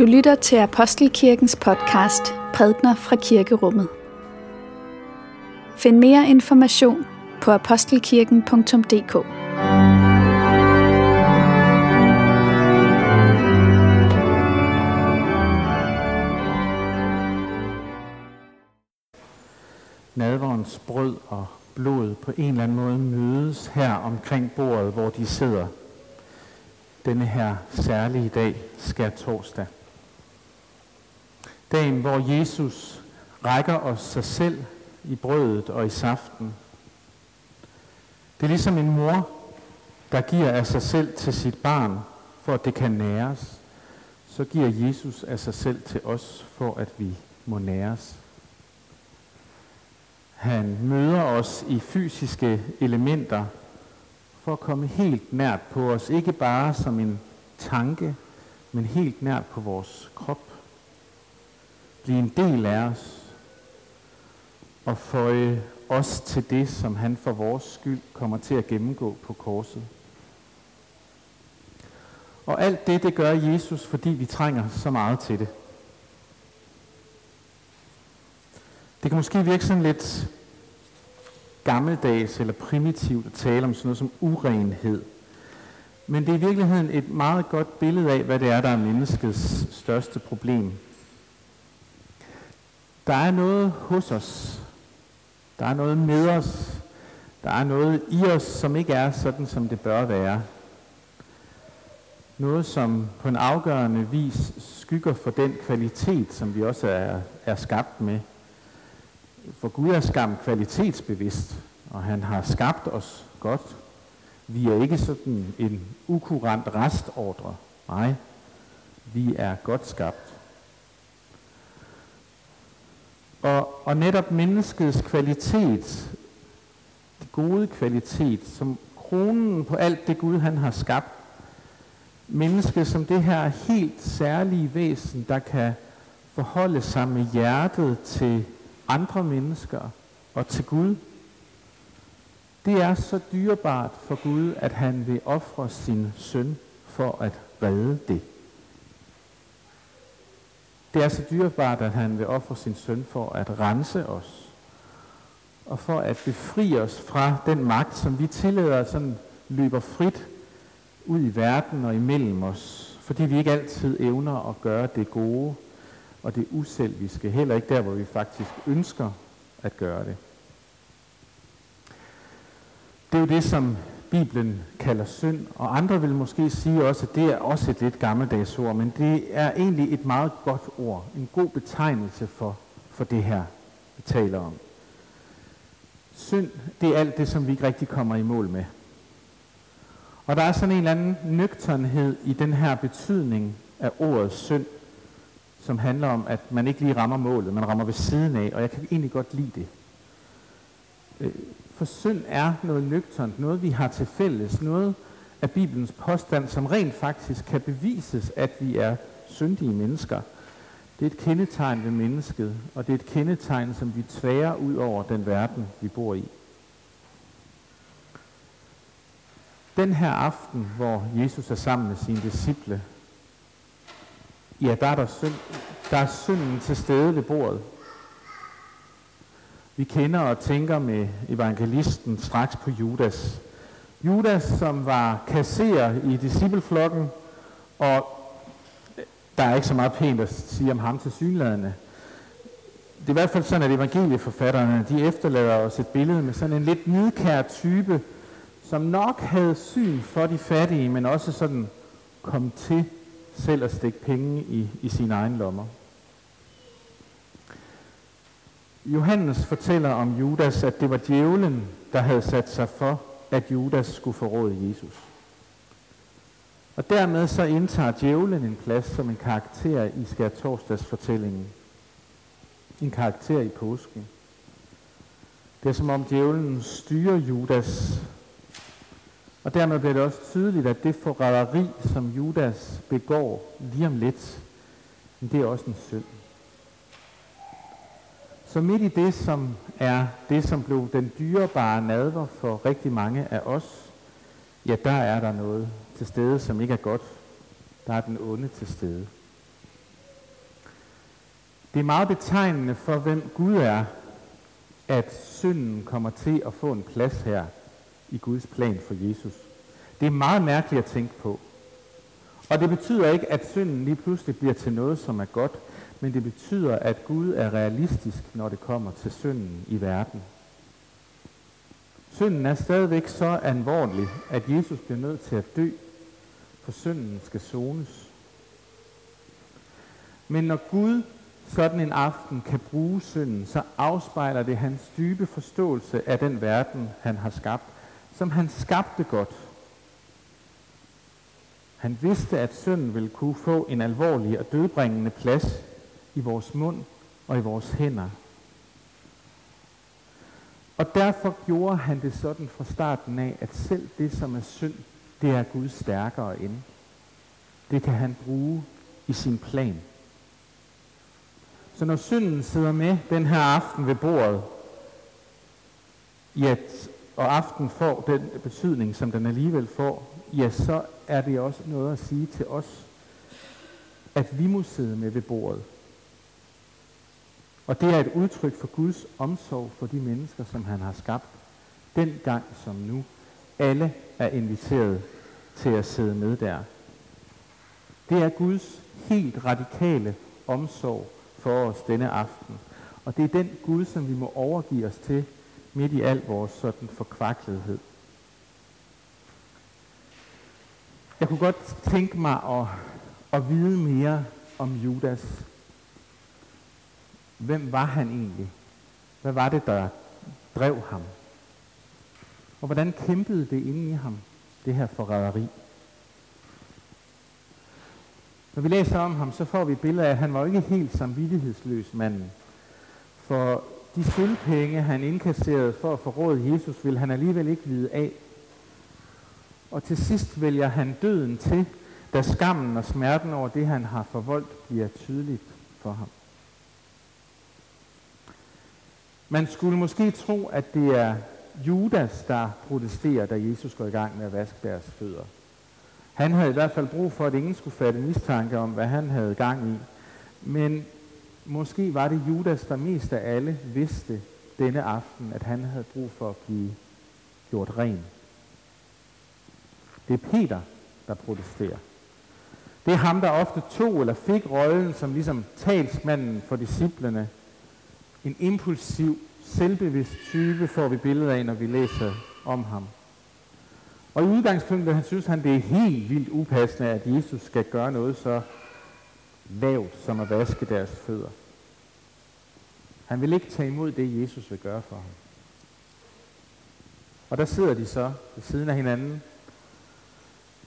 Du lytter til Apostelkirkens podcast Prædner fra Kirkerummet. Find mere information på apostelkirken.dk. Nadverens brød og blod på en eller anden måde mødes her omkring bordet, hvor de sidder. Denne her særlige dag, skær torsdag. Dagen, hvor Jesus rækker os sig selv i brødet og i saften. Det er ligesom en mor, der giver af sig selv til sit barn, for at det kan næres. Så giver Jesus af sig selv til os, for at vi må næres. Han møder os i fysiske elementer for at komme helt nært på os. Ikke bare som en tanke, men helt nært på vores krop. Blive en del af os og føje os til det, som han for vores skyld kommer til at gennemgå på korset. Og alt det, det gør Jesus, fordi vi trænger så meget til det. Det kan måske virke sådan lidt gammeldags eller primitivt at tale om sådan noget som urenhed. Men det er i virkeligheden et meget godt billede af, hvad det er, der er menneskets største problem. Der er noget hos os. Der er noget med os. Der er noget i os, som ikke er sådan, som det bør være. Noget, som på en afgørende vis skygger for den kvalitet, som vi også er, er skabt med. For Gud er skam kvalitetsbevidst, og han har skabt os godt. Vi er ikke sådan en ukurant restordre. Nej, vi er godt skabt. Og, og netop menneskets kvalitet, det gode kvalitet, som kronen på alt det Gud han har skabt, mennesket som det her helt særlige væsen, der kan forholde sig med hjertet til andre mennesker og til Gud. Det er så dyrebart for Gud, at han vil ofre sin søn for at redde det. Det er så dyrebart, at han vil ofre sin søn for at rense os. Og for at befri os fra den magt, som vi tillader sådan løber frit ud i verden og imellem os. Fordi vi ikke altid evner at gøre det gode og det uselviske. Heller ikke der, hvor vi faktisk ønsker at gøre det. Det er jo det, som Bibelen kalder synd, og andre vil måske sige også, at det er også et lidt gammeldags ord, men det er egentlig et meget godt ord, en god betegnelse for, for det her, vi taler om. Synd, det er alt det, som vi ikke rigtig kommer i mål med. Og der er sådan en eller anden nøgternhed i den her betydning af ordet synd, som handler om, at man ikke lige rammer målet, man rammer ved siden af, og jeg kan egentlig godt lide det. Øh, for synd er noget nøgternt, noget vi har til fælles, noget af Bibelens påstand, som rent faktisk kan bevises, at vi er syndige mennesker. Det er et kendetegn ved mennesket, og det er et kendetegn, som vi tværer ud over den verden, vi bor i. Den her aften, hvor Jesus er sammen med sine disciple, ja, der er der, synd, der er synden til stede ved bordet. Vi kender og tænker med evangelisten straks på Judas. Judas, som var kasserer i discipleflokken, og der er ikke så meget pænt at sige om ham til synlædende. Det er i hvert fald sådan, at evangelieforfatterne de efterlader os et billede med sådan en lidt nidkær type, som nok havde syn for de fattige, men også sådan kom til selv at stikke penge i, i sine egne lommer. Johannes fortæller om Judas, at det var djævlen, der havde sat sig for, at Judas skulle forråde Jesus. Og dermed så indtager djævlen en plads som en karakter i skærtorsdags fortællingen. En karakter i påsken. Det er som om djævlen styrer Judas. Og dermed bliver det også tydeligt, at det forræderi, som Judas begår lige om lidt, det er også en synd. Så midt i det, som er det, som blev den dyrebare nadver for rigtig mange af os, ja, der er der noget til stede, som ikke er godt. Der er den onde til stede. Det er meget betegnende for, hvem Gud er, at synden kommer til at få en plads her i Guds plan for Jesus. Det er meget mærkeligt at tænke på. Og det betyder ikke, at synden lige pludselig bliver til noget, som er godt, men det betyder, at Gud er realistisk, når det kommer til synden i verden. Synden er stadigvæk så alvorlig, at Jesus bliver nødt til at dø, for synden skal sones. Men når Gud sådan en aften kan bruge synden, så afspejler det hans dybe forståelse af den verden, han har skabt, som han skabte godt. Han vidste, at synden ville kunne få en alvorlig og dødbringende plads i vores mund og i vores hænder. Og derfor gjorde han det sådan fra starten af, at selv det, som er synd, det er Gud stærkere end. Det kan han bruge i sin plan. Så når synden sidder med den her aften ved bordet, ja, og aften får den betydning, som den alligevel får, ja, så er det også noget at sige til os, at vi må sidde med ved bordet. Og det er et udtryk for Guds omsorg for de mennesker, som han har skabt, den gang som nu. Alle er inviteret til at sidde med der. Det er Guds helt radikale omsorg for os denne aften. Og det er den Gud, som vi må overgive os til midt i al vores sådan forkvaklethed. Jeg kunne godt tænke mig at, at vide mere om Judas. Hvem var han egentlig? Hvad var det, der drev ham? Og hvordan kæmpede det inde i ham, det her forræderi? Når vi læser om ham, så får vi et billede af, at han var jo ikke helt samvittighedsløs manden. For de sølvpenge, han indkasserede for at forråde Jesus, vil han alligevel ikke vide af. Og til sidst vælger han døden til, da skammen og smerten over det, han har forvoldt, bliver tydeligt for ham. Man skulle måske tro, at det er Judas, der protesterer, da Jesus går i gang med at vaske deres fødder. Han havde i hvert fald brug for, at ingen skulle fatte mistanke om, hvad han havde gang i. Men måske var det Judas, der mest af alle vidste denne aften, at han havde brug for at blive gjort ren. Det er Peter, der protesterer. Det er ham, der ofte tog eller fik rollen som ligesom talsmanden for disciplene. En impulsiv, selvbevidst type får vi billeder af, når vi læser om ham. Og i udgangspunktet han synes han, det er helt vildt upassende, at Jesus skal gøre noget så lavt som at vaske deres fødder. Han vil ikke tage imod det, Jesus vil gøre for ham. Og der sidder de så ved siden af hinanden.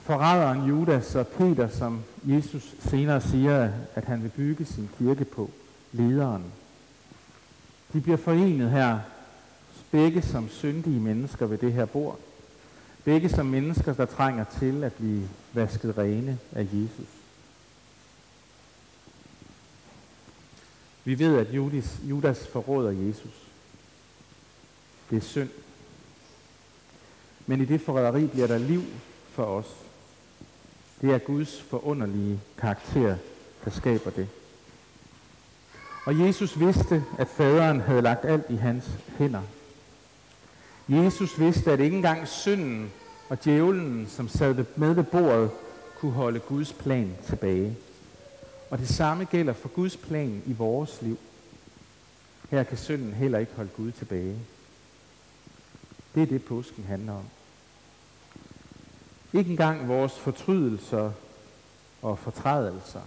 Forræderen Judas og Peter, som Jesus senere siger, at han vil bygge sin kirke på. Lederen. De bliver forenet her, begge som syndige mennesker ved det her bord. Begge som mennesker, der trænger til at blive vasket rene af Jesus. Vi ved, at Judas, Judas forråder Jesus. Det er synd. Men i det forræderi bliver der liv for os. Det er Guds forunderlige karakter, der skaber det. Og Jesus vidste, at faderen havde lagt alt i hans hænder. Jesus vidste, at ikke engang synden og djævlen, som sad med ved bordet, kunne holde Guds plan tilbage. Og det samme gælder for Guds plan i vores liv. Her kan synden heller ikke holde Gud tilbage. Det er det, påsken handler om. Ikke engang vores fortrydelser og fortrædelser.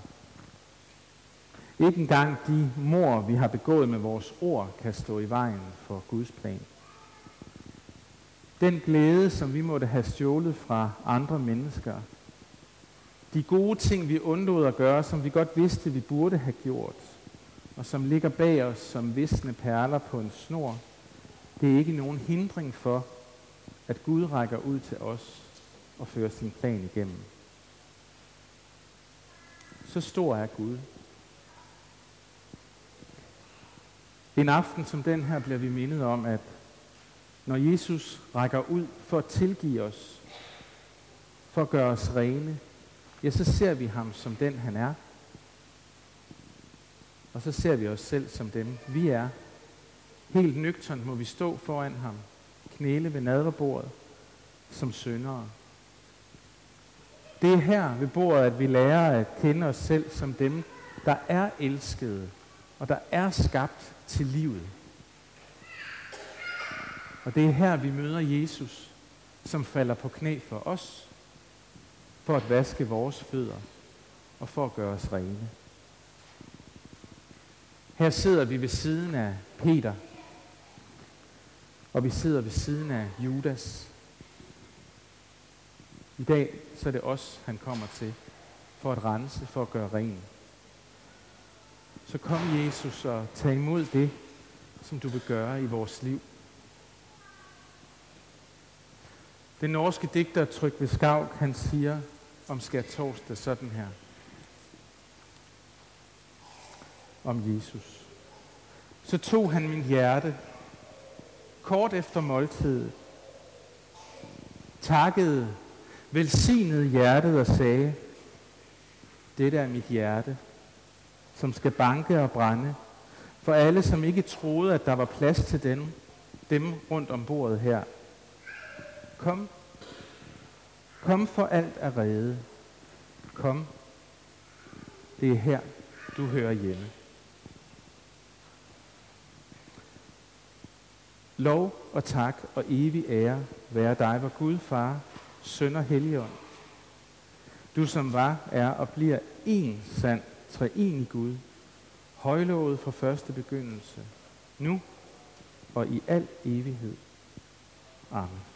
Ikke engang de mor, vi har begået med vores ord, kan stå i vejen for Guds plan. Den glæde, som vi måtte have stjålet fra andre mennesker. De gode ting, vi undlod at gøre, som vi godt vidste, vi burde have gjort, og som ligger bag os som visne perler på en snor, det er ikke nogen hindring for, at Gud rækker ud til os og fører sin plan igennem. Så stor er Gud. En aften som den her bliver vi mindet om, at når Jesus rækker ud for at tilgive os, for at gøre os rene, ja, så ser vi ham som den, han er. Og så ser vi os selv som dem, vi er. Helt nøgternt må vi stå foran ham, knæle ved nadverbordet som syndere. Det er her ved bordet, at vi lærer at kende os selv som dem, der er elskede, og der er skabt til livet. Og det er her, vi møder Jesus, som falder på knæ for os, for at vaske vores fødder og for at gøre os rene. Her sidder vi ved siden af Peter, og vi sidder ved siden af Judas. I dag så er det os, han kommer til for at rense, for at gøre ren. Så kom Jesus og tag imod det, som du vil gøre i vores liv. Den norske digter Trygve Skavk, han siger om skær torsdag sådan her. Om Jesus. Så tog han min hjerte kort efter måltidet, takkede, velsignede hjertet og sagde, dette er mit hjerte, som skal banke og brænde, for alle, som ikke troede, at der var plads til dem, dem rundt om bordet her. Kom, kom for alt er redde. Kom, det er her, du hører hjemme. Lov og tak og evig ære være dig, hvor Gud, Far, Søn og Helligånd. Du som var, er og bliver en sand, treenig Gud, højlovet fra første begyndelse, nu og i al evighed. Amen.